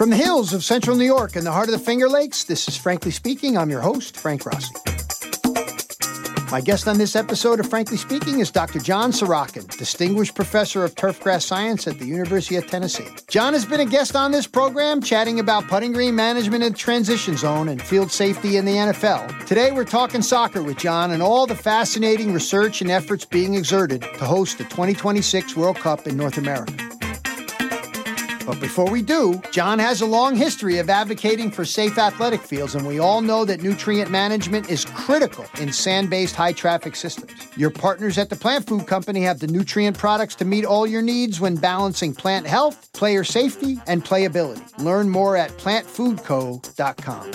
From the hills of central New York and the heart of the Finger Lakes, this is Frankly Speaking. I'm your host, Frank Rossi. My guest on this episode of Frankly Speaking is Dr. John Sorochan, Distinguished Professor of Turfgrass Science at the University of Tennessee. John has been a guest on this program chatting about putting green management in transition zone and field safety in the NFL. Today we're talking soccer with John and all the fascinating research and efforts being exerted to host the 2026 World Cup in North America. But before we do, John has a long history of advocating for safe athletic fields, and we all know that nutrient management is critical in sand based high traffic systems. Your partners at the Plant Food Company have the nutrient products to meet all your needs when balancing plant health, player safety, and playability. Learn more at plantfoodco.com.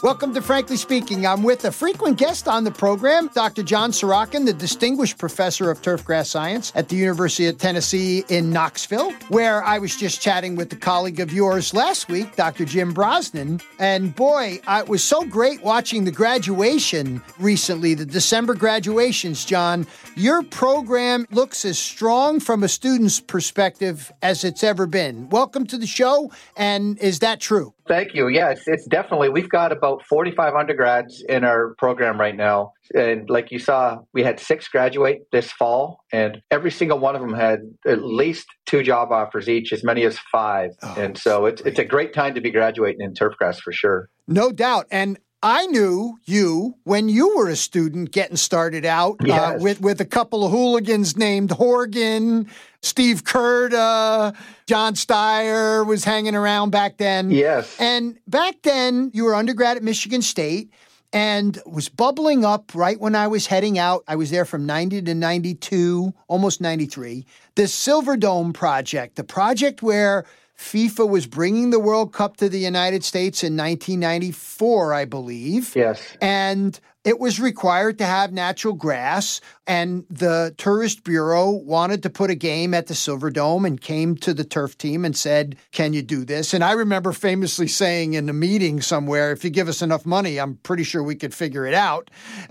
Welcome to Frankly Speaking. I'm with a frequent guest on the program, Dr. John Sorochan, the Distinguished Professor of Turfgrass Science at the University of Tennessee in Knoxville, where I was just chatting with a colleague of yours last week, Dr. Jim Brosnan. And boy, it was so great watching the graduation recently, the December graduations, John. Your program looks as strong from a student's perspective as it's ever been. Welcome to the show. And is that true? Thank you. Yes, it's definitely, we've got about 45 undergrads in our program right now. And like you saw, we had six graduate this fall, and every single one of them had at least two job offers each, as many as five. Oh, and so it's, it's a great time to be graduating in turfgrass for sure. No doubt. And I knew you when you were a student getting started out uh, yes. uh, with, with a couple of hooligans named Horgan, Steve Kurta, John Steyer was hanging around back then. Yes. And back then, you were undergrad at Michigan State and was bubbling up right when I was heading out. I was there from 90 to 92, almost 93. This Silverdome project, the project where FIFA was bringing the World Cup to the United States in 1994, I believe. Yes. And it was required to have natural grass, and the Tourist Bureau wanted to put a game at the Silverdome and came to the turf team and said, Can you do this? And I remember famously saying in a meeting somewhere, If you give us enough money, I'm pretty sure we could figure it out.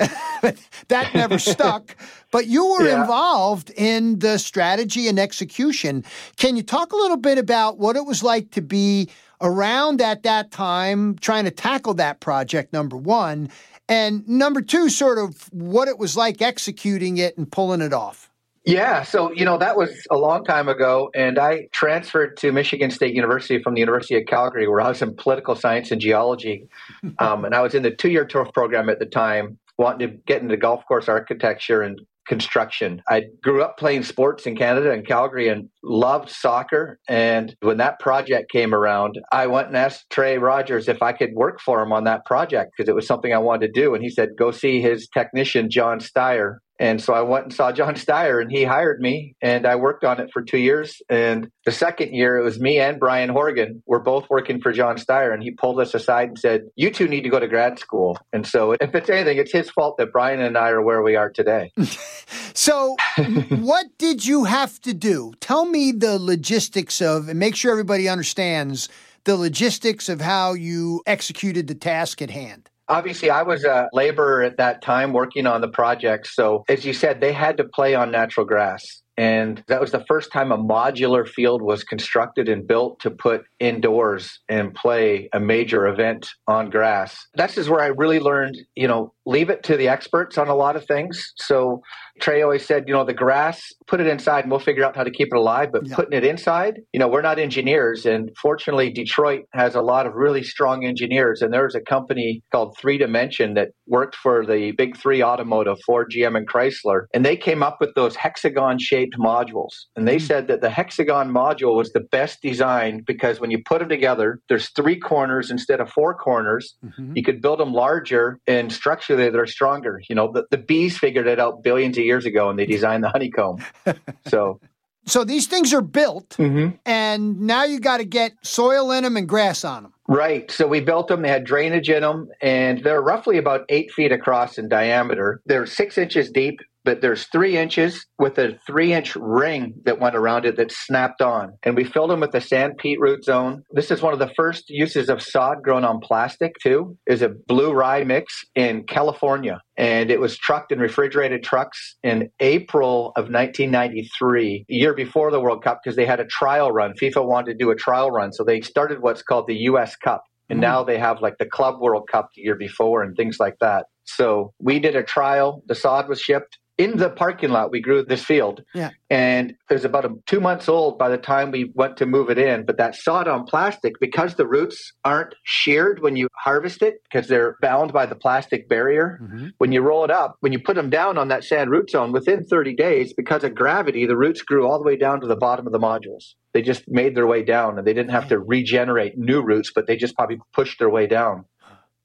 that never stuck. But you were yeah. involved in the strategy and execution. Can you talk a little bit about what it was like to be around at that time trying to tackle that project, number one? And number two, sort of what it was like executing it and pulling it off. Yeah, so you know that was a long time ago, and I transferred to Michigan State University from the University of Calgary, where I was in political science and geology, um, and I was in the two-year turf program at the time, wanting to get into golf course architecture and construction. I grew up playing sports in Canada and Calgary and loved soccer. And when that project came around, I went and asked Trey Rogers if I could work for him on that project because it was something I wanted to do. And he said, go see his technician, John Steyer. And so I went and saw John Steyer and he hired me and I worked on it for two years. And the second year, it was me and Brian Horgan. We're both working for John Steyer and he pulled us aside and said, You two need to go to grad school. And so if it's anything, it's his fault that Brian and I are where we are today. so what did you have to do? Tell me the logistics of, and make sure everybody understands the logistics of how you executed the task at hand. Obviously, I was a laborer at that time working on the project. So, as you said, they had to play on natural grass. And that was the first time a modular field was constructed and built to put indoors and play a major event on grass. That's is where I really learned, you know, leave it to the experts on a lot of things. So Trey always said, you know, the grass, put it inside and we'll figure out how to keep it alive. But yeah. putting it inside, you know, we're not engineers. And fortunately, Detroit has a lot of really strong engineers. And there's a company called Three Dimension that worked for the big three automotive, Ford, GM, and Chrysler. And they came up with those hexagon shaped modules. And they mm-hmm. said that the hexagon module was the best design because when you put them together, there's three corners instead of four corners. Mm-hmm. You could build them larger and structurally they're stronger. You know, the, the bees figured it out billions of years ago and they designed the honeycomb. so so these things are built, mm-hmm. and now you got to get soil in them and grass on them. Right. So we built them. They had drainage in them, and they're roughly about eight feet across in diameter. They're six inches deep but there's three inches with a three inch ring that went around it that snapped on. And we filled them with the sand peat root zone. This is one of the first uses of sod grown on plastic, too, is a blue rye mix in California. And it was trucked in refrigerated trucks in April of 1993, the year before the World Cup, because they had a trial run. FIFA wanted to do a trial run. So they started what's called the US Cup. And now they have like the Club World Cup the year before and things like that. So we did a trial. The sod was shipped in the parking lot we grew this field yeah. and it was about a, two months old by the time we went to move it in but that sawed on plastic because the roots aren't sheared when you harvest it because they're bound by the plastic barrier mm-hmm. when you roll it up when you put them down on that sand root zone within 30 days because of gravity the roots grew all the way down to the bottom of the modules they just made their way down and they didn't have to regenerate new roots but they just probably pushed their way down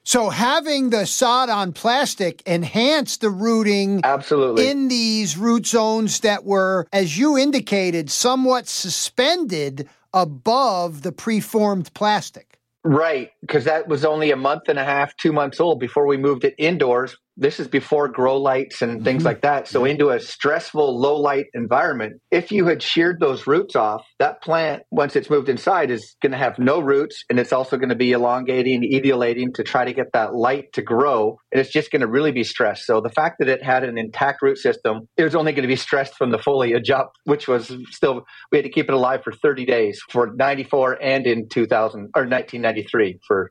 so having the sod on plastic enhanced the rooting absolutely in these root zones that were, as you indicated, somewhat suspended above the preformed plastic. Right, because that was only a month and a half, two months old before we moved it indoors this is before grow lights and things mm-hmm. like that. So into a stressful low light environment, if you had sheared those roots off, that plant, once it's moved inside, is going to have no roots and it's also going to be elongating, etiolating to try to get that light to grow. And it's just going to really be stressed. So the fact that it had an intact root system, it was only going to be stressed from the foliage up, which was still, we had to keep it alive for 30 days for 94 and in 2000 or 1993 for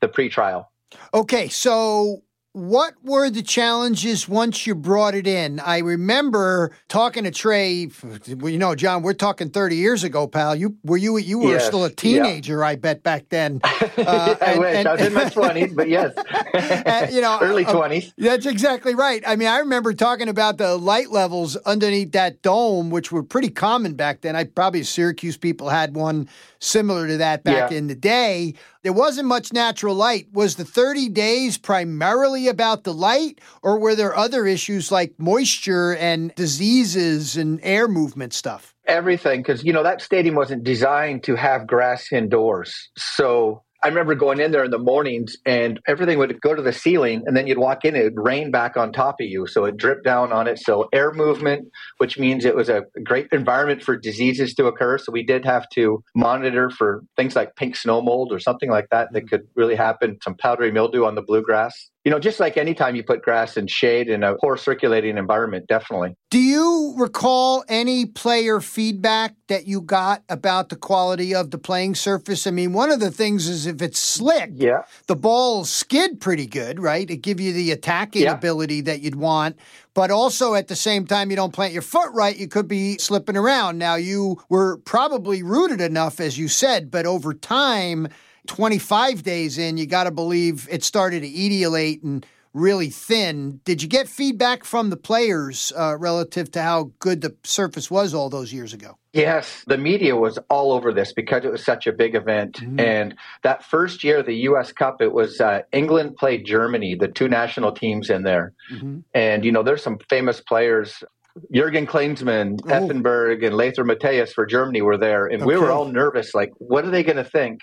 the pre-trial. Okay, so what were the challenges once you brought it in? I remember talking to Trey. You know, John, we're talking thirty years ago, pal. You were you you were yes, still a teenager, yeah. I bet, back then. Uh, I and, wish and, I was in my twenties, but yes, uh, you know, early uh, twenties. Uh, that's exactly right. I mean, I remember talking about the light levels underneath that dome, which were pretty common back then. I probably Syracuse people had one similar to that back yeah. in the day. There wasn't much natural light. Was the 30 days primarily about the light, or were there other issues like moisture and diseases and air movement stuff? Everything, because, you know, that stadium wasn't designed to have grass indoors. So I remember going in there in the mornings and everything would go to the ceiling and then you'd walk in, it would rain back on top of you. So it dripped down on it. So air movement, which means it was a great environment for diseases to occur. So we did have to monitor for things like pink snow mold or something like that that could really happen, some powdery mildew on the bluegrass you know, just like anytime you put grass in shade in a poor circulating environment, definitely. Do you recall any player feedback that you got about the quality of the playing surface? I mean, one of the things is if it's slick, yeah. the ball skid pretty good, right? It give you the attacking yeah. ability that you'd want. But also at the same time, you don't plant your foot right, you could be slipping around. Now, you were probably rooted enough, as you said, but over time, 25 days in, you got to believe it started to etiolate and really thin. Did you get feedback from the players uh, relative to how good the surface was all those years ago? Yes, the media was all over this because it was such a big event. Mm-hmm. And that first year, the U.S. Cup, it was uh, England played Germany, the two national teams in there. Mm-hmm. And, you know, there's some famous players. Jurgen Klinsmann, oh. Effenberg, and Lothar Matthäus for Germany were there. And okay. we were all nervous like, what are they going to think?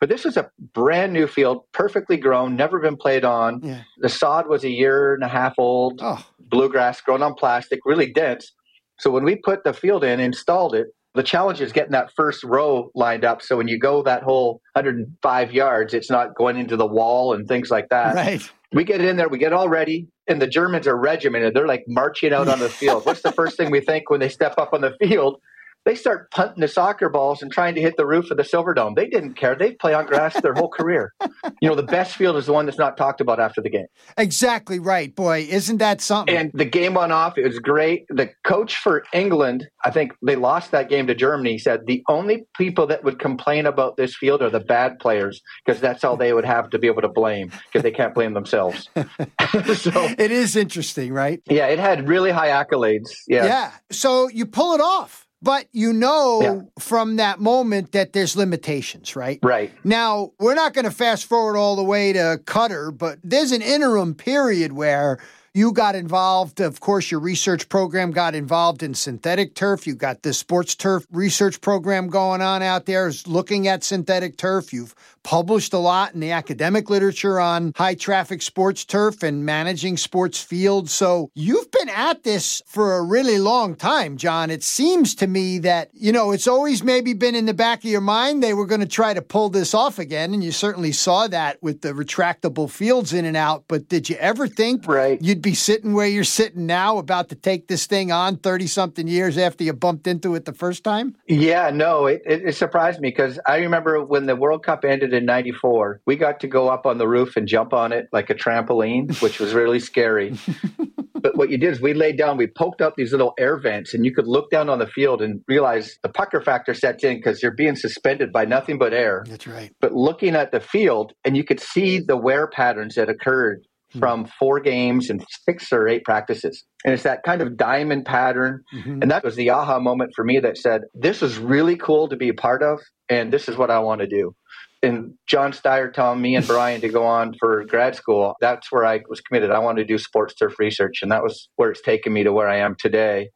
But this was a brand new field, perfectly grown, never been played on. Yeah. The sod was a year and a half old, oh. bluegrass grown on plastic, really dense. So when we put the field in, installed it, the challenge is getting that first row lined up. So when you go that whole 105 yards, it's not going into the wall and things like that. Right. We get in there, we get all ready, and the Germans are regimented. They're like marching out on the field. What's the first thing we think when they step up on the field? They start punting the soccer balls and trying to hit the roof of the Silverdome. They didn't care. They play on grass their whole career. You know, the best field is the one that's not talked about after the game. Exactly right, boy. Isn't that something? And the game went off. It was great. The coach for England, I think they lost that game to Germany, said the only people that would complain about this field are the bad players because that's all they would have to be able to blame because they can't blame themselves. so it is interesting, right? Yeah, it had really high accolades. Yeah. Yeah. So you pull it off. But you know yeah. from that moment that there's limitations, right? Right. Now, we're not going to fast forward all the way to Qatar, but there's an interim period where you got involved. Of course, your research program got involved in synthetic turf. You got the sports turf research program going on out there, is looking at synthetic turf. You've published a lot in the academic literature on high traffic sports turf and managing sports fields. So you've been at this for a really long time, John. It seems to me that, you know, it's always maybe been in the back of your mind they were going to try to pull this off again. And you certainly saw that with the retractable fields in and out. But did you ever think right. You'd be sitting where you're sitting now about to take this thing on 30 something years after you bumped into it the first time? Yeah, no, it, it, it surprised me because I remember when the World Cup ended in 94, we got to go up on the roof and jump on it like a trampoline, which was really scary. but what you did is we laid down, we poked up these little air vents, and you could look down on the field and realize the pucker factor sets in because you're being suspended by nothing but air. That's right. But looking at the field, and you could see the wear patterns that occurred from four games and six or eight practices. And it's that kind of diamond pattern. Mm-hmm. And that was the aha moment for me that said, this is really cool to be a part of, and this is what I want to do and John Steyer telling me and Brian to go on for grad school, that's where I was committed. I wanted to do sports turf research, and that was where it's taken me to where I am today.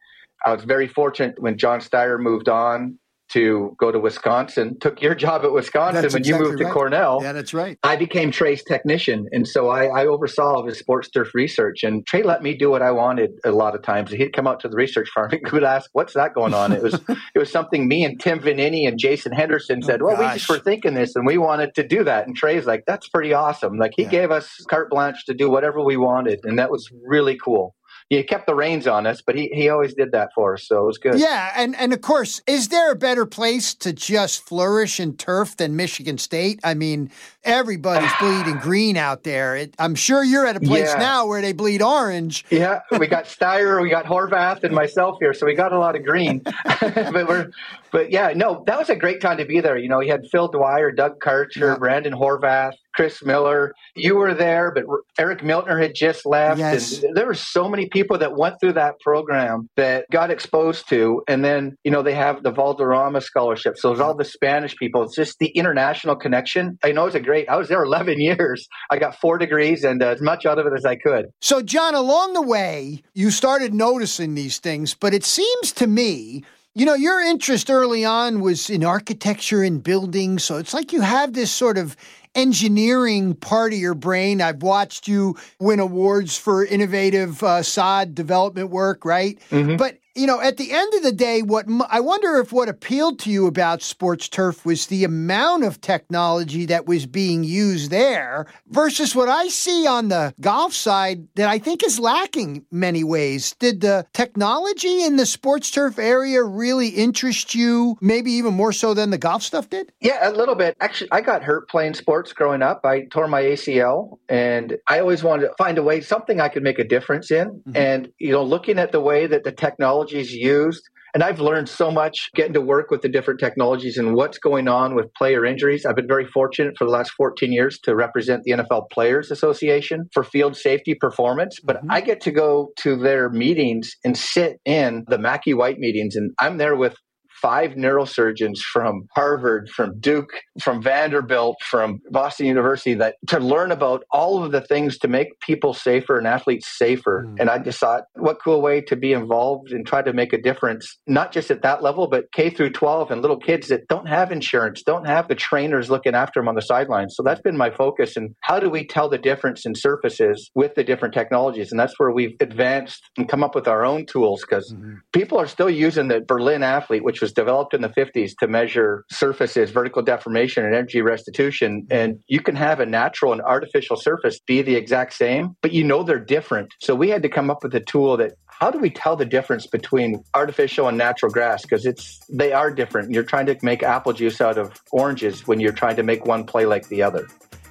I was very fortunate when John Steyer moved on to go to Wisconsin, took your job at Wisconsin that's when exactly you moved right. to Cornell. Yeah, that's right. I became Trey's technician. And so I, I, oversaw his sports turf research. And Trey let me do what I wanted a lot of times. He'd come out to the research farm and would ask, What's that going on? It was it was something me and Tim Vanini and Jason Henderson oh, said, oh, Well, gosh. we just were thinking this and we wanted to do that. And Trey's like, That's pretty awesome. Like he Yeah. gave us carte blanche to do whatever we wanted. And that was really cool. He kept the reins on us, but he, he always did that for us. So it was good. Yeah, and, and of course, is there a better place to just flourish in turf than Michigan State? I mean, everybody's bleeding green out there. It, I'm sure you're at a place Yeah. now where they bleed orange. Yeah, we got Steyer, we got Horvath, and myself here, so we got a lot of green. but we're, but yeah, no, that was a great time to be there. You know, you had Phil Dwyer, Doug Karcher, Yeah. Brandon Horvath, Chris Miller. You were there, but Eric Miltner had just left, Yes. and there were so many people that went through that program that got exposed to. And then, you know, they have the Valderrama scholarship, so there's all the Spanish people. It's just the international connection. I know it's a great. I was there 11 years. I got four degrees and uh, as much out of it as I could. So, John, along the way, you started noticing these things, but it seems to me, you know, your interest early on was in architecture and buildings. So it's like you have this sort of engineering part of your brain. I've watched you win awards for innovative uh, sod development work, right? Mhm. But you know, at the end of the day, what I wonder if what appealed to you about sports turf was the amount of technology that was being used there versus what I see on the golf side that I think is lacking many ways. Did the technology in the sports turf area really interest you, maybe even more so than the golf stuff did? Yeah, a little bit. Actually, I got hurt playing sports growing up. I tore my ACL, and I always wanted to find a way, something I could make a difference in. Mhm. And, you know, looking at the way that the technology is used, and I've learned so much getting to work with the different technologies and what's going on with player injuries. I've been very fortunate for the last 14 years to represent the NFL Players Association for field safety performance. But Mhm. I get to go to their meetings and sit in the Mackey White meetings, and I'm there with five neurosurgeons from Harvard, from Duke, from Vanderbilt, from Boston University that to learn about all of the things to make people safer and athletes safer. Mm. And I just thought, what cool way to be involved and try to make a difference, not just at that level, but K through 12 and little kids that don't have insurance, don't have the trainers looking after them on the sidelines. So that's been my focus. And how do we tell the difference in surfaces with the different technologies? And that's where we've advanced and come up with our own tools because Mm-hmm. people are still using the Berlin athlete, which was developed in the 50s to measure surfaces, vertical deformation, and energy restitution. And you can have a natural and artificial surface be the exact same, but you know they're different. So we had to come up with a tool that how do we tell the difference between artificial and natural grass? Because it's they are different. You're trying to make apple juice out of oranges when you're trying to make one play like the other.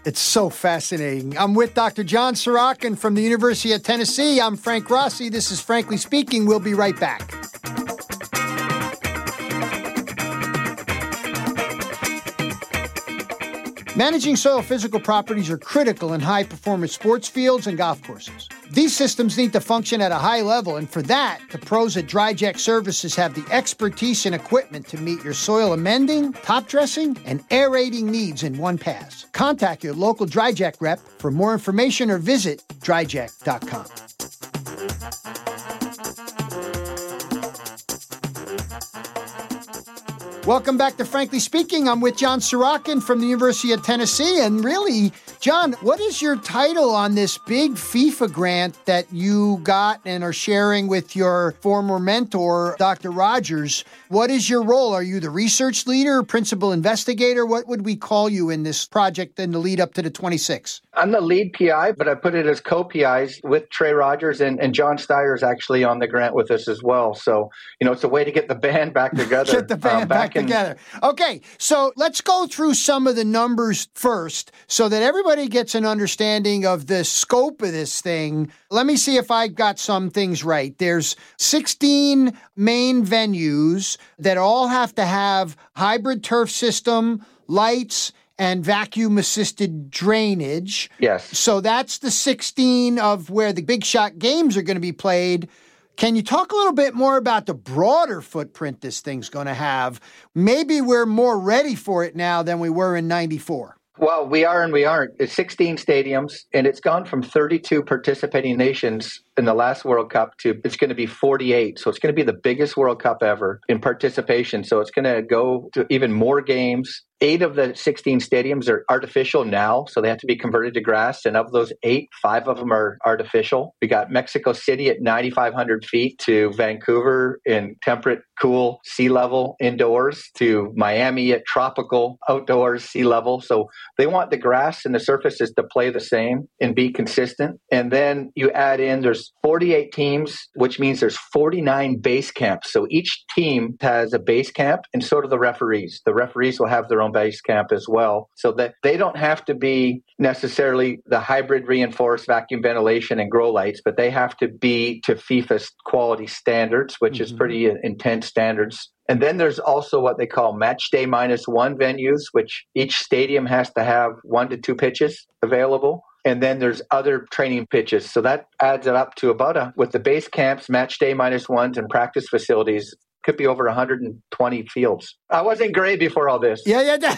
It's so fascinating. I'm with Dr. John Sorochan from the University of Tennessee. I'm Frank Rossi. This is Frankly Speaking. We'll be right back. Managing soil physical properties are critical in high performance sports fields and golf courses. These systems need to function at a high level, and for that, the pros at DryJack Services have the expertise and equipment to meet your soil amending, top dressing, and aerating needs in one pass. Contact your local DryJack rep for more information or visit dryjack.com. Welcome back to Frankly Speaking. I'm with John Sorochan from the University of Tennessee. And really, John, what is your title on this big FIFA grant that you got and are sharing with your former mentor, Dr. Rogers? What is your role? Are you the research leader, principal investigator? What would we call you in this project in the lead up to the 26? I'm the lead PI, but I put it as co PIs with Trey Rogers and, and John Steyer is actually on the grant with us as well. So, you know, it's a way to get the band back together. get the band um, back, back together. Okay, so let's go through some of the numbers first so that everybody gets an understanding of the scope of this thing. Let me see if I got some things right. There's 16 main venues that all have to have hybrid turf system, lights, and vacuum assisted drainage. Yes. So that's the 16 of where the big shot games are going to be played. Can you talk a little bit more about the broader footprint this thing's going to have? Maybe we're more ready for it now than we were in 94. Well, we are and we aren't. It's 16 stadiums, and it's gone from 32 participating nations in the last World Cup to it's going to be 48. So it's going to be the biggest World Cup ever in participation. So it's going to go to even more games. Eight of the 16 stadiums are artificial now, so they have to be converted to grass. And of those eight, five of them are artificial. We got Mexico City at 9,500 feet to Vancouver in temperate, cool sea level indoors to Miami at tropical outdoors sea level. So they want the grass and the surfaces to play the same and be consistent. And then you add in there's 48 teams, which means there's 49 base camps. So each team has a base camp, and so do the referees. The referees will have their own base camp as well, so that they don't have to be necessarily the hybrid reinforced vacuum ventilation and grow lights, but they have to be to FIFA quality standards, which mm-hmm. is pretty intense standards. And then there's also what they call match day minus one venues, which each stadium has to have one to two pitches available. And then there's other training pitches. So that adds it up to about a, with the base camps, match day minus ones, and practice facilities, could be over 120 fields. I wasn't great before all this. Yeah, yeah.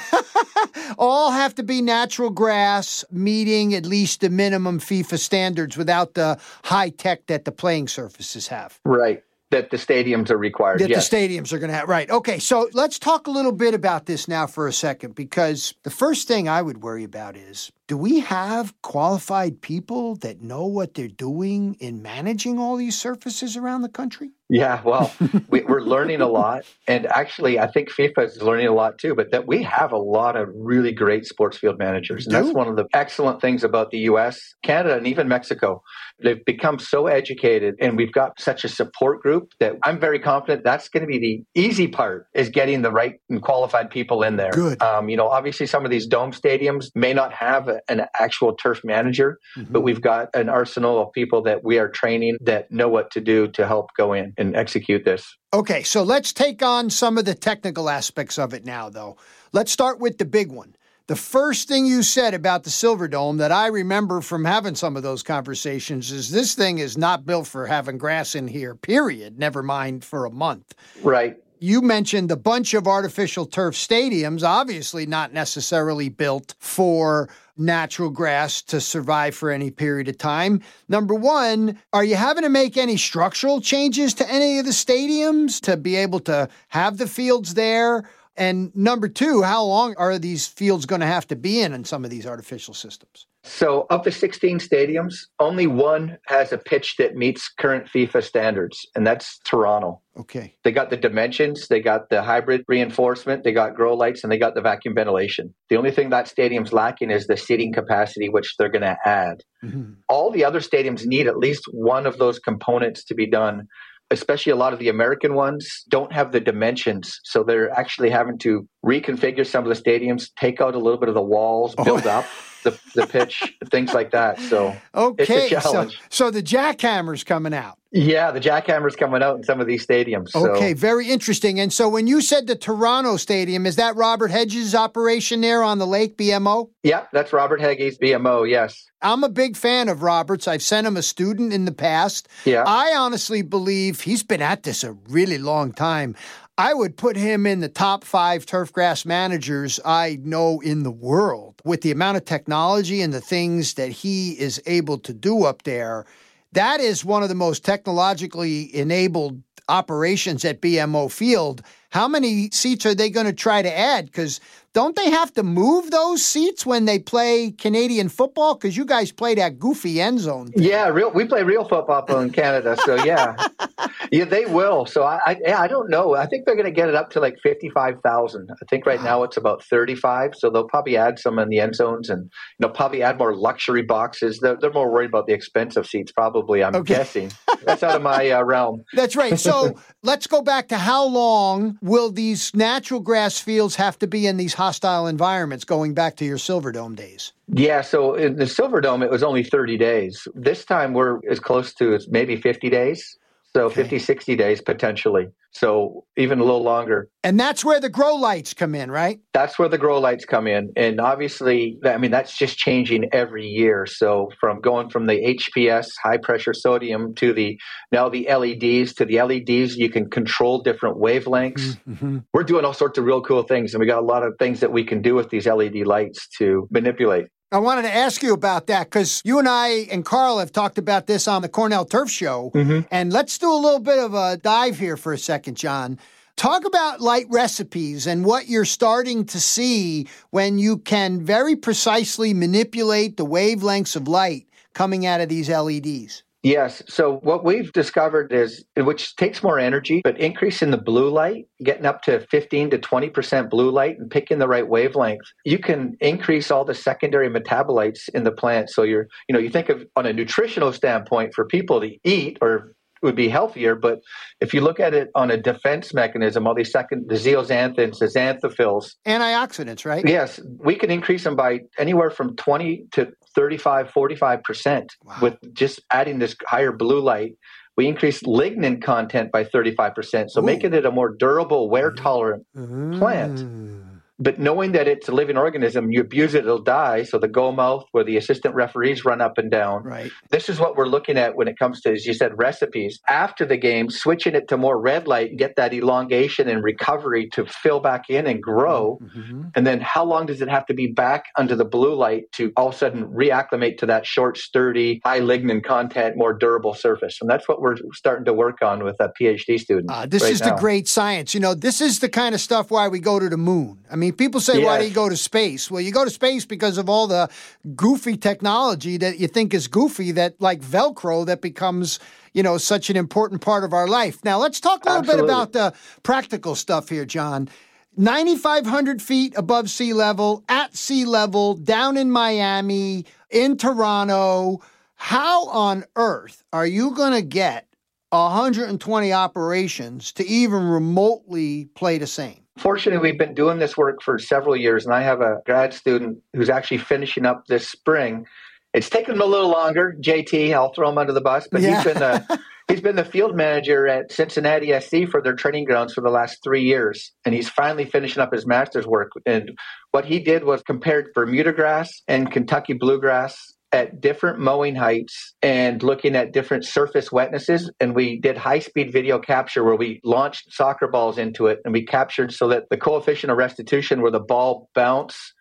all have to be natural grass, meeting at least the minimum FIFA standards without the high tech that the playing surfaces have. Right that the stadiums are required. That yes. the stadiums are going to have. Right. Okay. So let's talk a little bit about this now for a second, because the first thing I would worry about is do we have qualified people that know what they're doing in managing all these surfaces around the country? Yeah, well, we, are learning a lot, and actually, I think FIFA is learning a lot too. But that we have a lot of really great sports field managers, and that's one of the excellent things about the U.S., Canada, and even Mexico. They've become so educated, and we've got such a support group that I'm very confident that's going to be the easy part is getting the right and qualified people in there. Good. Um, you know, obviously, some of these dome stadiums may not have an actual turf manager, mm-hmm. but we've got an arsenal of people that we are training that know what to do to help go in and execute this. Okay, so let's take on some of the technical aspects of it now, though. Let's start with the big one. The first thing you said about the Silverdome that I remember from having some of those conversations is this thing is not built for having grass in here, period, never mind for a month. Right you mentioned a bunch of artificial turf stadiums, obviously not necessarily built for natural grass to survive for any period of time. Number one, are you having to make any structural changes to any of the stadiums to be able to have the fields there? And number two, how long are these fields going to have to be in in some of these artificial systems? So, of the 16 stadiums, only one has a pitch that meets current FIFA standards, and that's Toronto. Okay. They got the dimensions, they got the hybrid reinforcement, they got grow lights, and they got the vacuum ventilation. The only thing that stadium's lacking is the seating capacity, which they're going to add. Mm-hmm. All the other stadiums need at least one of those components to be done especially a lot of the American ones, don't have the dimensions. So they're actually having to reconfigure some of the stadiums, take out a little bit of the walls, build oh. up the, the pitch, things like that. So okay, so, so the jackhammer's coming out. Yeah, the jackhammer's coming out in some of these stadiums. So. Okay, very interesting. And so when you said the Toronto Stadium, is that Robert Hedges' operation there on the lake, BMO? Yeah, that's Robert Hedges' BMO, yes. I'm a big fan of Roberts. I've sent him a student in the past. Yeah. I honestly believe he's been at this a really long time. I would put him in the top five turfgrass managers I know in the world. With the amount of technology and the things that he is able to do up there, that is one of the most technologically enabled operations at BMO Field. How many seats are they going to try to add? Because don't they have to move those seats when they play Canadian football? Because you guys play that goofy end zone. Thing. Yeah, real. We play real football in Canada, so yeah, yeah, they will. So I, I, I don't know. I think they're going to get it up to like fifty-five thousand. I think right wow. now it's about thirty-five. So they'll probably add some in the end zones, and you know, probably add more luxury boxes. They're, they're more worried about the expensive seats, probably. I'm okay. guessing. That's out of my uh, realm. That's right. So let's go back to how long will these natural grass fields have to be in these hostile environments going back to your Silverdome days? Yeah, so in the Silverdome, it was only 30 days. This time we're as close to maybe 50 days. So okay. 50, 60 days potentially. So even a little longer. And that's where the grow lights come in, right? That's where the grow lights come in. And obviously, I mean, that's just changing every year. So from going from the HPS, high pressure sodium, to the now the LEDs, to the LEDs, you can control different wavelengths. Mm-hmm. We're doing all sorts of real cool things. And we got a lot of things that we can do with these LED lights to manipulate. I wanted to ask you about that because you and I and Carl have talked about this on the Cornell Turf Show. Mm-hmm. And let's do a little bit of a dive here for a second, John. Talk about light recipes and what you're starting to see when you can very precisely manipulate the wavelengths of light coming out of these LEDs. Yes. So what we've discovered is, which takes more energy, but increasing the blue light, getting up to 15 to 20% blue light and picking the right wavelength, you can increase all the secondary metabolites in the plant. So you're, you know, you think of on a nutritional standpoint for people to eat or would be healthier. But if you look at it on a defense mechanism, all these second, the zeaxanthins, the xanthophylls, antioxidants, right? Yes, we can increase them by anywhere from 20 to 35, 45% wow. with just adding this higher blue light. We increase lignin content by 35%. So Ooh. making it a more durable, wear tolerant mm-hmm. plant. But knowing that it's a living organism, you abuse it, it'll die. So the go mouth where the assistant referees run up and down. Right. This is what we're looking at when it comes to, as you said, recipes. After the game, switching it to more red light and get that elongation and recovery to fill back in and grow. Mm-hmm. And then how long does it have to be back under the blue light to all of a sudden reacclimate to that short, sturdy, high lignin content, more durable surface? And that's what we're starting to work on with a PhD student. Uh, this right is now. the great science. You know, this is the kind of stuff why we go to the moon. I mean, mean, people say, yes. why do you go to space? Well, you go to space because of all the goofy technology that you think is goofy, that like Velcro, that becomes, you know, such an important part of our life. Now, let's talk a little Absolutely. bit about the practical stuff here, John. 9,500 feet above sea level, at sea level, down in Miami, in Toronto. How on earth are you going to get 120 operations to even remotely play the same? Fortunately, we've been doing this work for several years, and I have a grad student who's actually finishing up this spring. It's taken him a little longer. JT, I'll throw him under the bus, but yeah. he's been the he's been the field manager at Cincinnati SC for their training grounds for the last three years, and he's finally finishing up his master's work. And what he did was compared Bermuda grass and Kentucky bluegrass at different mowing heights and looking at different surface wetnesses. And we did high speed video capture where we launched soccer balls into it and we captured so that the coefficient of restitution where the ball bounce,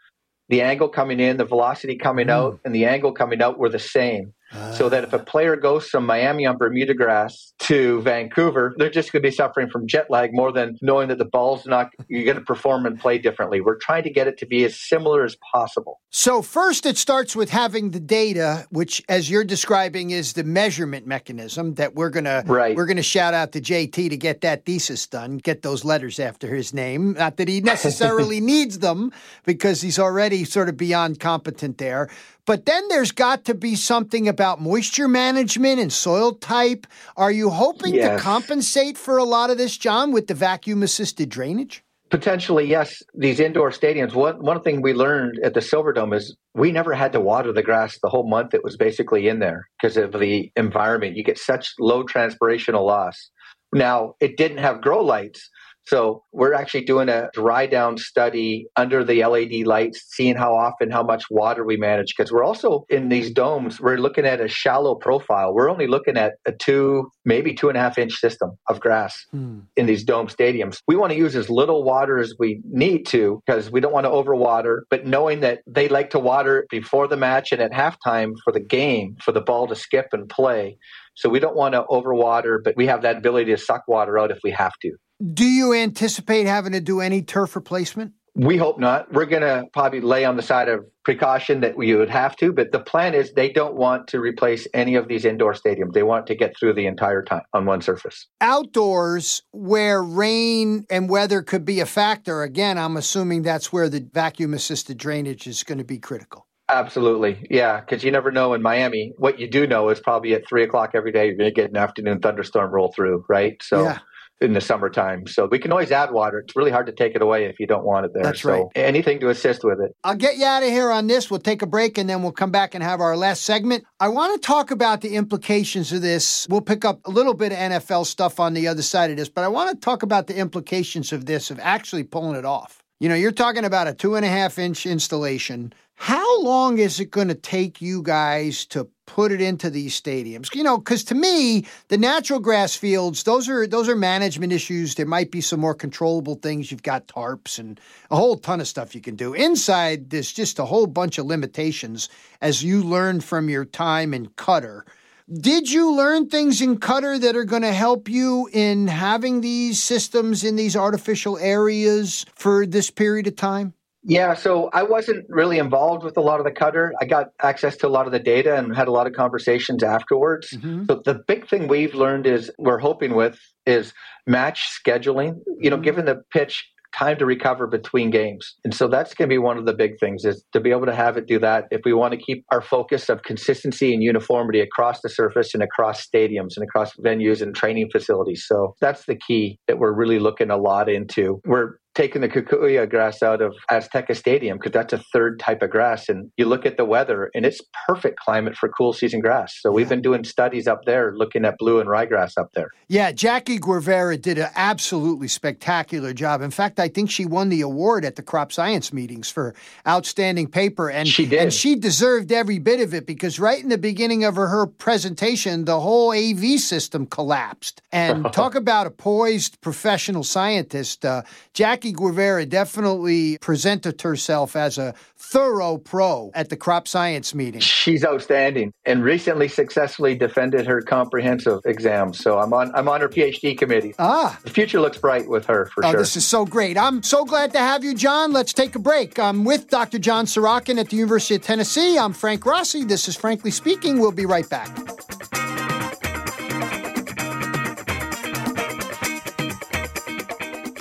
the angle coming in, the velocity coming mm. out, and the angle coming out were the same so that if a player goes from Miami on Bermuda grass to Vancouver, they're just going to be suffering from jet lag more than knowing that the ball's not, you're going to perform and play differently. We're trying to get it to be as similar as possible. So, first, it starts with having the data, which, as you're describing, is the measurement mechanism that we're going to, right. we're going to shout out to JT to get that thesis done, get those letters after his name. Not that he necessarily needs them because he's already sort of beyond competent there. But then there's got to be something about moisture management and soil type. Are you hoping yes. to compensate for a lot of this, John, with the vacuum assisted drainage? Potentially, yes. These indoor stadiums. One one thing we learned at the Silverdome is we never had to water the grass the whole month. It was basically in there because of the environment. You get such low transpirational loss. Now it didn't have grow lights, so we're actually doing a dry down study under the LED lights, seeing how often, how much water we manage. Because we're also in these domes, we're looking at a shallow profile. We're only looking at a two, maybe two and a half inch system of grass hmm. in these dome stadiums. We want to use as little water as we need to because we don't want to overwater. But knowing that they like to water before the match and at halftime for the game, for the ball to skip and play, So we don't want to overwater, but we have that ability to suck water out if we have to. Do you anticipate having to do any turf replacement? We hope not. We're going to probably lay on the side of precaution that we would have to, but the plan is they don't want to replace any of these indoor stadiums. They want to get through the entire time on one surface. Outdoors, where rain and weather could be a factor, again, I'm assuming that's where the vacuum assisted drainage is going to be critical. Absolutely. Yeah. Because you never know in Miami. What you do know is probably at three o'clock every day, you're going to get an afternoon thunderstorm roll through, right? So, yeah in the summertime. So we can always add water. It's really hard to take it away if you don't want it there. That's so right. anything to assist with it. I'll get you out of here on this. We'll take a break and then we'll come back and have our last segment. I want to talk about the implications of this. We'll pick up a little bit of NFL stuff on the other side of this, but I want to talk about the implications of this, of actually pulling it off. You know, you're talking about a two and a half inch installation. How long is it going to take you guys to put it into these stadiums? You know, because to me, the natural grass fields those are those are management issues. There might be some more controllable things. You've got tarps and a whole ton of stuff you can do. Inside, there's just a whole bunch of limitations as you learn from your time in Qatar. Did you learn things in Qatar that are going to help you in having these systems in these artificial areas for this period of time? Yeah, so I wasn't really involved with a lot of the Qatar. I got access to a lot of the data and had a lot of conversations afterwards. Mm-hmm. So the big thing we've learned is we're hoping with is match scheduling. You know, mm-hmm. given the pitch time to recover between games. And so that's going to be one of the big things is to be able to have it do that if we want to keep our focus of consistency and uniformity across the surface and across stadiums and across venues and training facilities. So that's the key that we're really looking a lot into. We're taking the kikuyu grass out of Azteca Stadium because that's a third type of grass. And you look at the weather and it's perfect climate for cool season grass. So we've been doing studies up there looking at blue and ryegrass up there. Yeah, Jackie Guevara did an absolutely spectacular job. In fact, I think she won the award at the crop science meetings for outstanding paper. And she did. And she deserved every bit of it because right in the beginning of her, her presentation, the whole AV system collapsed. And talk about a poised professional scientist. Uh, Jackie Jackie Guevara definitely presented herself as a thorough pro at the crop science meeting. She's outstanding and recently successfully defended her comprehensive exam. So I'm on I'm on her PhD committee. Ah. The future looks bright with her for oh, sure. This is so great. I'm so glad to have you, John. Let's take a break. I'm with Dr. John Sorochan at the University of Tennessee. I'm Frank Rossi. This is Frankly Speaking. We'll be right back.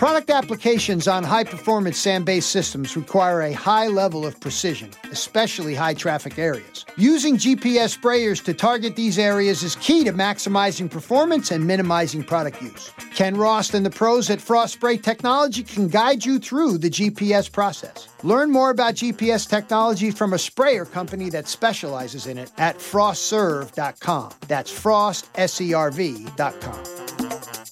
Product applications on high performance sand based systems require a high level of precision, especially high traffic areas. Using GPS sprayers to target these areas is key to maximizing performance and minimizing product use. Ken Rost and the pros at Frost Spray Technology can guide you through the GPS process. Learn more about GPS technology from a sprayer company that specializes in it at frostserve.com. That's frostserv.com.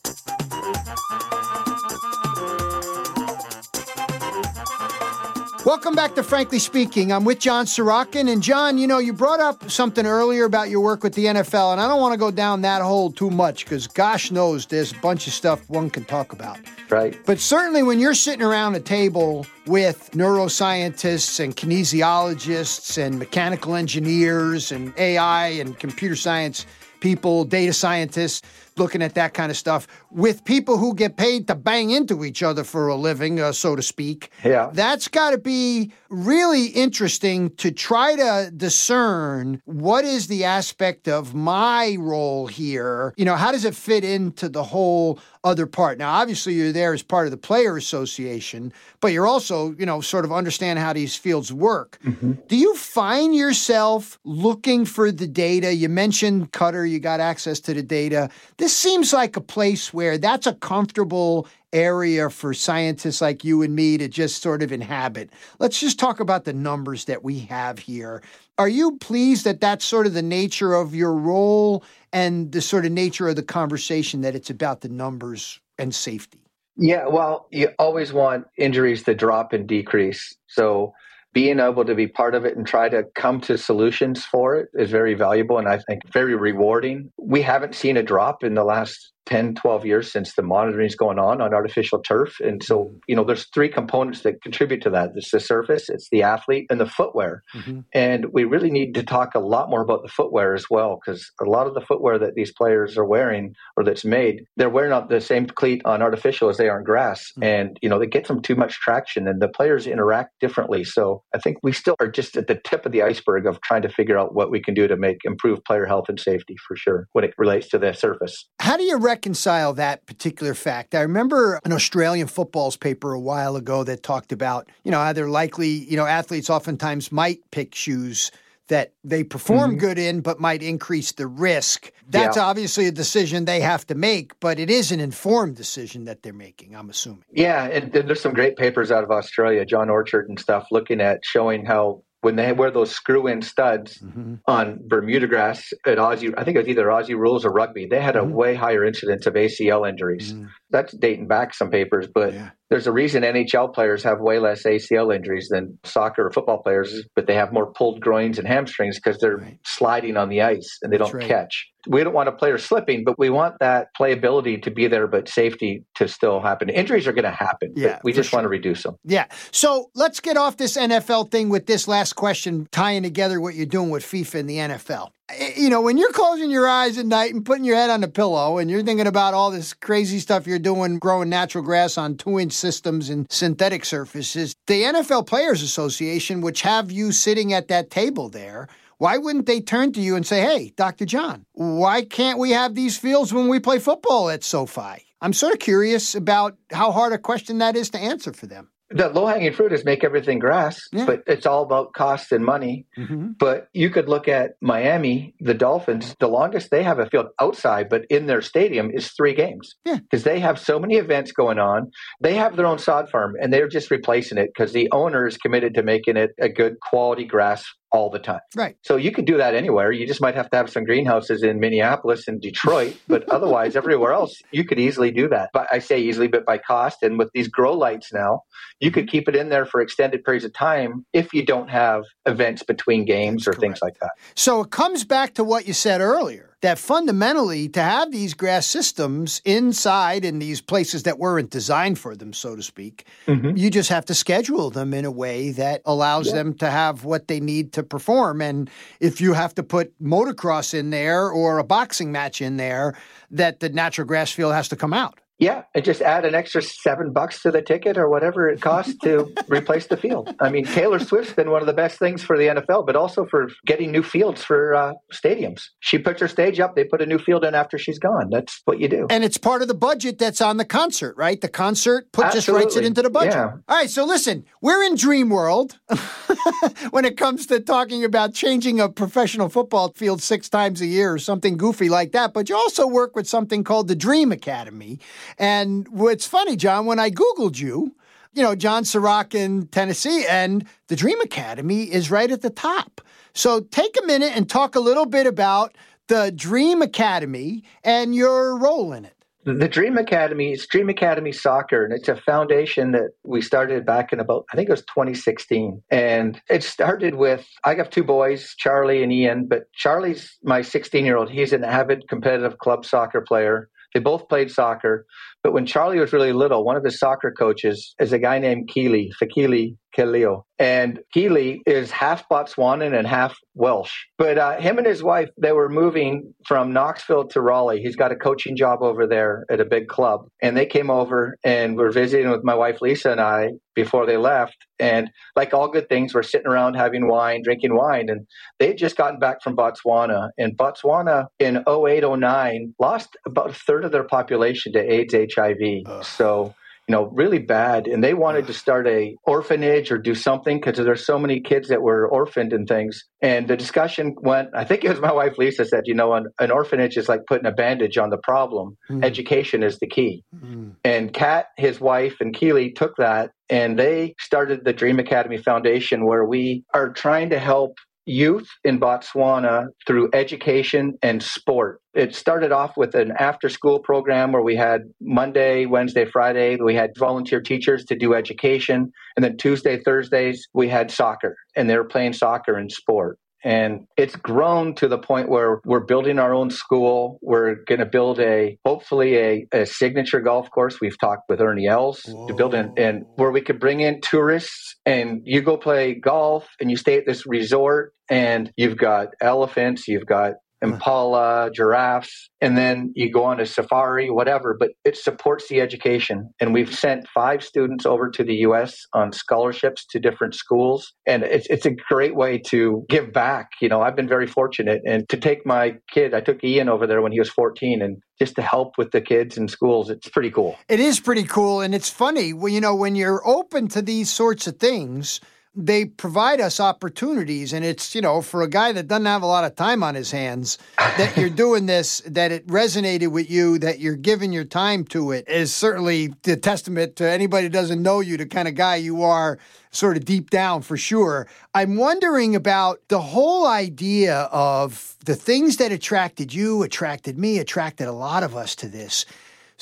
Welcome back to Frankly Speaking. I'm with John Sorochan. And John, you know, you brought up something earlier about your work with the NFL, and I don't want to go down that hole too much because gosh knows there's a bunch of stuff one can talk about. Right. But certainly when you're sitting around a table with neuroscientists and kinesiologists and mechanical engineers and AI and computer science people, data scientists, looking at that kind of stuff with people who get paid to bang into each other for a living, uh, so to speak. Yeah. That's got to be really interesting to try to discern what is the aspect of my role here. You know, how does it fit into the whole other part? Now, obviously, you're there as part of the player association, but you're also, you know, sort of understand how these fields work. Mm-hmm. Do you find yourself looking for the data? You mentioned Qatar, you got access to the data. This seems like a place where that's a comfortable area for scientists like you and me to just sort of inhabit. Let's just talk about the numbers that we have here. Are you pleased that that's sort of the nature of your role and the sort of nature of the conversation that it's about the numbers and safety? Yeah, well, you always want injuries to drop and decrease. So being able to be part of it and try to come to solutions for it is very valuable and I think very rewarding. We haven't seen a drop in the last 10, 12 years since the monitoring is going on on artificial turf. And so, you know, there's three components that contribute to that. It's the surface, it's the athlete, and the footwear. Mm-hmm. And we really need to talk a lot more about the footwear as well, because a lot of the footwear that these players are wearing or that's made, they're wearing out the same cleat on artificial as they are on grass. Mm-hmm. And, you know, they get them too much traction and the players interact differently. So I think we still are just at the tip of the iceberg of trying to figure out what we can do to make improve player health and safety for sure when it relates to the surface. How do you reconcile that particular fact? I remember an Australian football's paper a while ago that talked about, you know, how they're likely, you know, athletes oftentimes might pick shoes that they perform mm-hmm. good in but might increase the risk. That's yeah. obviously a decision they have to make, but it is an informed decision that they're making, I'm assuming. Yeah, and there's some great papers out of Australia, John Orchard and stuff, looking at showing how when they wear those screw in studs mm-hmm. on Bermuda grass at Aussie, I think it was either Aussie rules or rugby, they had a mm-hmm. way higher incidence of ACL injuries. Mm-hmm. That's dating back some papers, but yeah. there's a reason NHL players have way less ACL injuries than soccer or football players, mm-hmm. but they have more pulled groins and hamstrings because they're right. sliding on the ice and they That's don't right. catch we don't want a player slipping, but we want that playability to be there, but safety to still happen. Injuries are going to happen. Yeah, we just sure. want to reduce them. Yeah. So let's get off this NFL thing with this last question, tying together what you're doing with FIFA and the NFL. Eh, you know, when you're closing your eyes at night and putting your head on the pillow and you're thinking about all this crazy stuff you're doing, growing natural grass on two inch systems and synthetic surfaces, the NFL Players Association, which have you sitting at that table there, why wouldn't they turn to you and say, hey, Dr. John, why can't we have these fields when we play football at SoFi? I'm sort of curious about how hard a question that is to answer for them the low hanging fruit is make everything grass, yeah. but it's all about cost and money. Mm-hmm. But you could look at Miami, the Dolphins, the longest they have a field outside, but in their stadium is three games. Because yeah. they have so many events going on. They have their own sod farm and they're just replacing it because the owner is committed to making it a good quality grass all the time. Right. So you could do that anywhere. You just might have to have some greenhouses in Minneapolis and Detroit, but otherwise everywhere else you could easily do that. But I say easily, but by cost and with these grow lights now, you could mm-hmm. keep it in there for extended periods of time if you don't have events between games That's or correct. things like that. So it comes back to what you said earlier that fundamentally to have these grass systems inside in these places that weren't designed for them, so to speak, mm-hmm. you just have to schedule them in a way that allows yeah. them to have what they need to perform. And if you have to put motocross in there or a boxing match in there, that the natural grass field has to come out. Yeah, and just add an extra seven bucks to the ticket or whatever it costs to replace the field. I mean, Taylor Swift's been one of the best things for the NFL, but also for getting new fields for uh, stadiums. She puts her stage up, they put a new field in after she's gone. That's what you do. And it's part of the budget that's on the concert, right? The concert put, just writes it into the budget. Yeah. All right, so listen, we're in dream world when it comes to talking about changing a professional football field six times a year or something goofy like that, but you also work with something called the Dream Academy. And what's funny, John, when I Googled you, you know, John Sorochan, Tennessee, and the Dream Academy is right at the top. So take a minute and talk a little bit about the Dream Academy and your role in it. The Dream Academy is Dream Academy Soccer, and it's a foundation that we started back in about, I think it was 2016. And it started with, I have two boys, Charlie and Ian, but Charlie's my 16 year old. He's an avid competitive club soccer player. They both played soccer. But when Charlie was really little, one of his soccer coaches is a guy named Keely, Fakili Kelio. And Keely is half Botswanan and half Welsh. But uh, him and his wife, they were moving from Knoxville to Raleigh. He's got a coaching job over there at a big club. And they came over and were visiting with my wife Lisa and I before they left. And like all good things, we're sitting around having wine, drinking wine. And they had just gotten back from Botswana. And Botswana in 08, 09 lost about a third of their population to AIDS, HIV. Ugh. So you know, really bad. And they wanted to start a orphanage or do something because there's so many kids that were orphaned and things. And the discussion went, I think it was my wife Lisa said, you know, an, an orphanage is like putting a bandage on the problem. Mm. Education is the key. Mm. And Kat, his wife, and Keely took that and they started the Dream Academy Foundation where we are trying to help youth in Botswana through education and sport. It started off with an after school program where we had Monday, Wednesday, Friday, we had volunteer teachers to do education. And then Tuesday, Thursdays, we had soccer and they were playing soccer and sport. And it's grown to the point where we're building our own school. We're going to build a, hopefully, a, a, signature golf course. We've talked with Ernie Els Whoa. to build an, and where we could bring in tourists and you go play golf and you stay at this resort and you've got elephants, you've got impala, giraffes, and then you go on a safari, whatever, but it supports the education. And we've sent five students over to the US on scholarships to different schools. And it's, it's a great way to give back. You know, I've been very fortunate and to take my kid, I took Ian over there when he was 14 and just to help with the kids in schools. It's pretty cool. It is pretty cool. And it's funny, well, you know, when you're open to these sorts of things, they provide us opportunities and it's you know for a guy that doesn't have a lot of time on his hands that you're doing this that it resonated with you that you're giving your time to it is certainly the testament to anybody who doesn't know you the kind of guy you are sort of deep down for sure. I'm wondering about the whole idea of the things that attracted you attracted me attracted a lot of us to this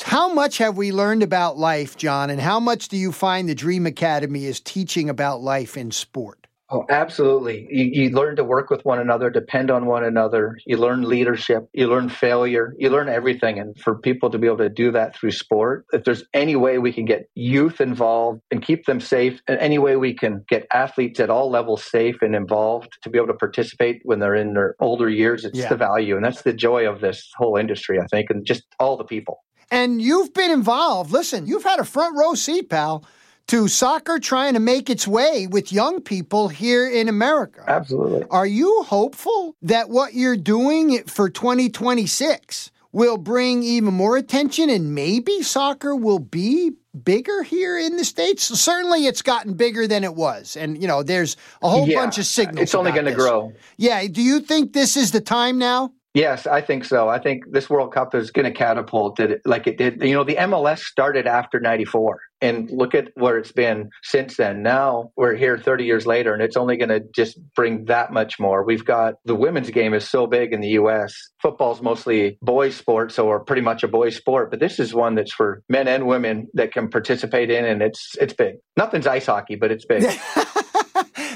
how much have we learned about life, John, and how much do you find the Dream Academy is teaching about life in sport? Oh, absolutely. You, you, learn to work with one another, depend on one another. You learn leadership. You learn failure. You learn everything. And for people to be able to do that through sport, if there's any way we can get youth involved and keep them safe, and any way we can get athletes at all levels safe and involved to be able to participate when they're in their older years, it's yeah. the value. And that's the joy of this whole industry, I think, and just all the people. And you've been involved. Listen, you've had a front row seat, pal, to soccer trying to make its way with young people here in America. Absolutely. Are you hopeful that what you're doing for 2026 will bring even more attention and maybe soccer will be bigger here in the states? Certainly it's gotten bigger than it was. And you know there's a whole yeah, bunch of signals it's only going to grow. Yeah. Do you think this is the time now Yes, I think so. I think this World Cup is going to catapult it like it did. You know, the MLS started after 94 and look at where it's been since then. Now we're here 30 years later and it's only going to just bring that much more. We've got the women's game is so big in the US. Football's mostly boys sport, so we're pretty much a boys sport, but this is one that's for men and women that can participate in and it's it's big. Nothing's ice hockey, but it's big.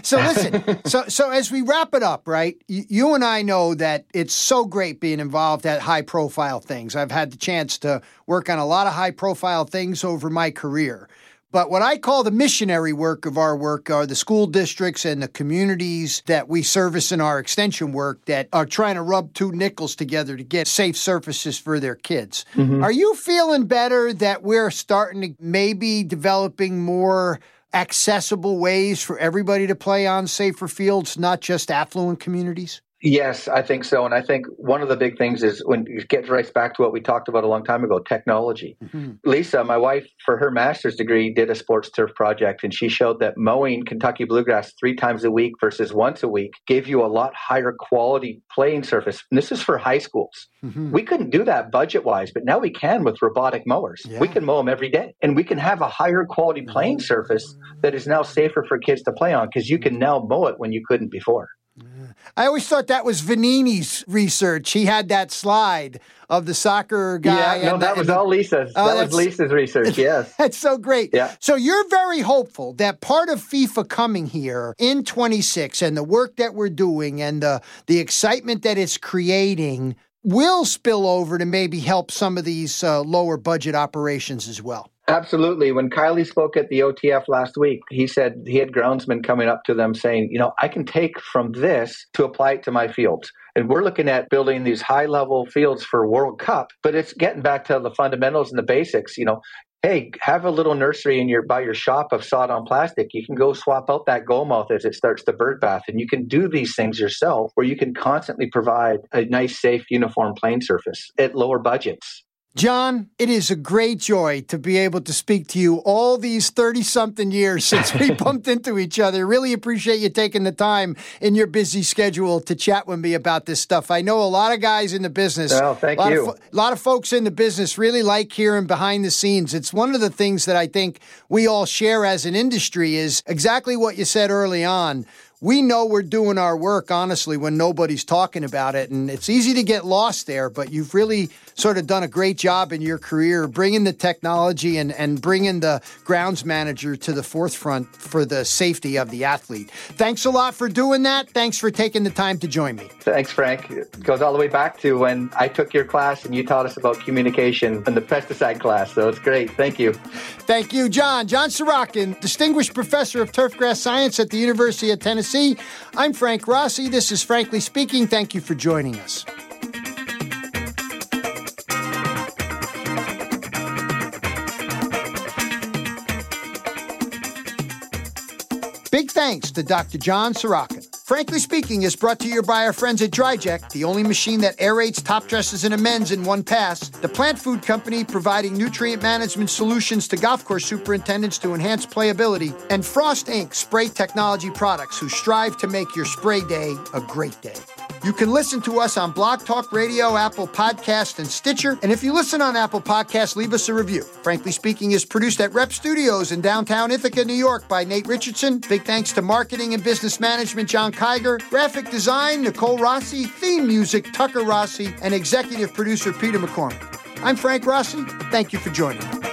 So listen, so so as we wrap it up, right? You, you and I know that it's so great being involved at high profile things. I've had the chance to work on a lot of high profile things over my career. But what I call the missionary work of our work are the school districts and the communities that we service in our extension work that are trying to rub two nickels together to get safe surfaces for their kids. Mm-hmm. Are you feeling better that we're starting to maybe developing more accessible ways for everybody to play on safer fields, not just affluent communities? Yes, I think so. And I think one of the big things is when it gets right back to what we talked about a long time ago technology. Mm-hmm. Lisa, my wife, for her master's degree, did a sports turf project, and she showed that mowing Kentucky bluegrass three times a week versus once a week gave you a lot higher quality playing surface. And this is for high schools. Mm-hmm. We couldn't do that budget wise, but now we can with robotic mowers. Yeah. We can mow them every day, and we can have a higher quality playing surface that is now safer for kids to play on because you can now mow it when you couldn't before. I always thought that was Vanini's research. He had that slide of the soccer guy. Yeah, no, that was all Lisa's. Oh, that was Lisa's research. Yes, that's so great. Yeah. So you're very hopeful that part of FIFA coming here in 26 and the work that we're doing and the the excitement that it's creating will spill over to maybe help some of these uh, lower budget operations as well. Absolutely. When Kylie spoke at the OTF last week, he said he had groundsmen coming up to them saying, you know, I can take from this to apply it to my fields. And we're looking at building these high level fields for World Cup, but it's getting back to the fundamentals and the basics. You know, hey, have a little nursery in your by your shop of sawed on plastic. You can go swap out that goal mouth as it starts the bird bath, and you can do these things yourself, where you can constantly provide a nice, safe, uniform plane surface at lower budgets. John, it is a great joy to be able to speak to you all these 30 something years since we bumped into each other. Really appreciate you taking the time in your busy schedule to chat with me about this stuff. I know a lot of guys in the business. Oh, thank a you. Of, a lot of folks in the business really like hearing behind the scenes. It's one of the things that I think we all share as an industry is exactly what you said early on we know we're doing our work, honestly, when nobody's talking about it. And it's easy to get lost there, but you've really sort of done a great job in your career bringing the technology and, and bringing the grounds manager to the forefront for the safety of the athlete. Thanks a lot for doing that. Thanks for taking the time to join me. Thanks, Frank. It goes all the way back to when I took your class and you taught us about communication in the pesticide class. So it's great. Thank you. Thank you, John. John Sorochan, Distinguished Professor of Turfgrass Science at the University of Tennessee. I'm Frank Rossi. This is Frankly Speaking. Thank you for joining us. Big thanks to Dr. John Sorochan. Frankly Speaking is brought to you by our friends at DryJect, the only machine that aerates top dresses and amends in one pass, the plant food company providing nutrient management solutions to golf course superintendents to enhance playability, and Frost Inc. spray technology products who strive to make your spray day a great day. You can listen to us on Blog Talk Radio, Apple Podcast, and Stitcher. And if you listen on Apple Podcast, leave us a review. Frankly Speaking is produced at Rep Studios in downtown Ithaca, New York by Nate Richardson. Big thanks to marketing and business management, John Kiger, graphic design, Nicole Rossi, theme music, Tucker Rossi, and executive producer, Peter McCormick. I'm Frank Rossi. Thank you for joining.